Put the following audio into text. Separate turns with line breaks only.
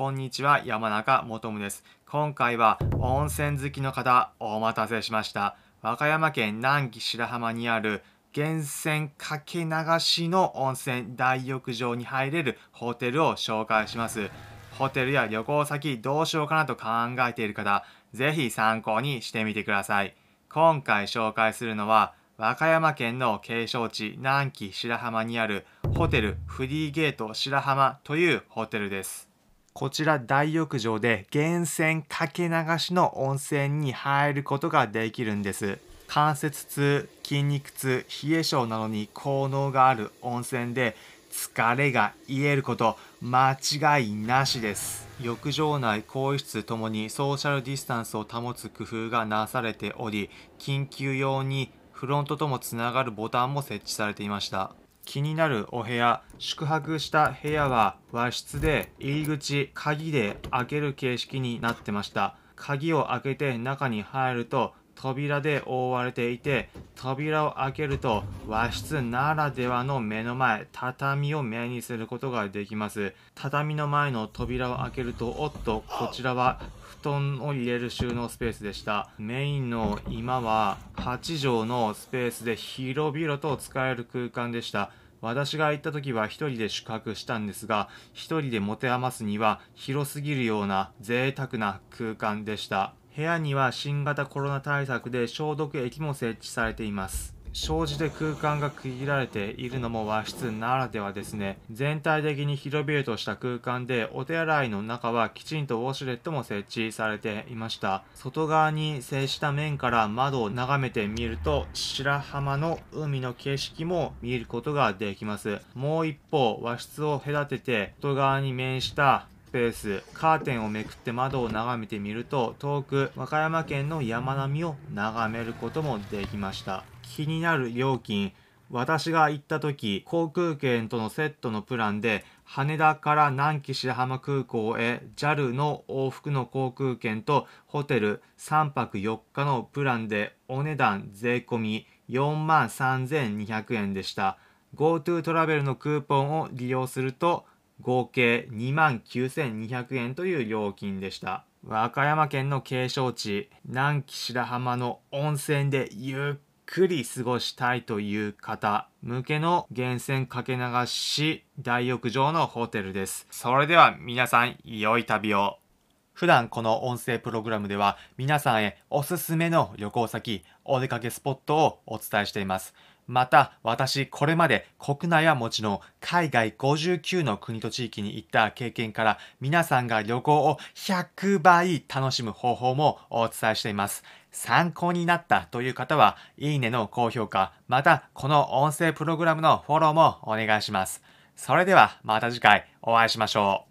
こんにちは、山中もとむです。今回は温泉好きの方、お待たせしました。和歌山県南紀白浜にある源泉かけ流しの温泉大浴場に入れるホテルを紹介します。ホテルや旅行先どうしようかなと考えている方、ぜひ参考にしてみてください。今回紹介するのは、和歌山県の景勝地南紀白浜にあるホテルフリーゲート白浜というホテルです。こちら大浴場で源泉かけ流しの温泉に入ることができるんです。関節痛、筋肉痛、冷え性などに効能がある温泉で疲れが癒えること間違いなしです。浴場内、更衣室ともにソーシャルディスタンスを保つ工夫がなされており、緊急用にフロントともつながるボタンも設置されていました。気になるお部屋宿泊した部屋は和室で入り口鍵で開ける形式になってました。鍵を開けて中に入ると扉で覆われていて扉を開けると和室ならではの目の前畳を目にすることができます。畳の前の扉を開けるとおっとこちらは布団を入れる収納スペースでした。メインの今は8畳のスペースで広々と使える空間でした。私が行った時は一人で宿泊したんですが一人で持て余すには広すぎるような贅沢な空間でした。部屋には新型コロナ対策で消毒液も設置されています。障子で空間が区切られているのも和室ならではですね。全体的に広々とした空間でお手洗いの中はきちんとウォシュレットも設置されていました。外側に接した面から窓を眺めてみると白浜の海の景色も見ることができます。もう一方和室を隔てて外側に面したペースカーテンをめくって窓を眺めてみると遠く和歌山県の山並みを眺めることもできました。気になる料金私が行った時航空券とのセットのプランで羽田から南紀白浜空港へ JAL の往復の航空券とホテル3泊4日のプランでお値段税込4万3200円でした。GoTo トラベルのクーポンを利用すると合計2万9200円という料金でした。和歌山県の景勝地南紀白浜の温泉でゆっくり過ごしたいという方向けの源泉かけ流し大浴場のホテルです。それでは皆さん良い旅を。普段この音声プログラムでは皆さんへおすすめの旅行先お出かけスポットをお伝えしています。また私これまで国内はもちろん海外59の国と地域に行った経験から皆さんが旅行を100倍楽しむ方法もお伝えしています。参考になったという方はいいねの高評価またこの音声プログラムのフォローもお願いします。それではまた次回お会いしましょう。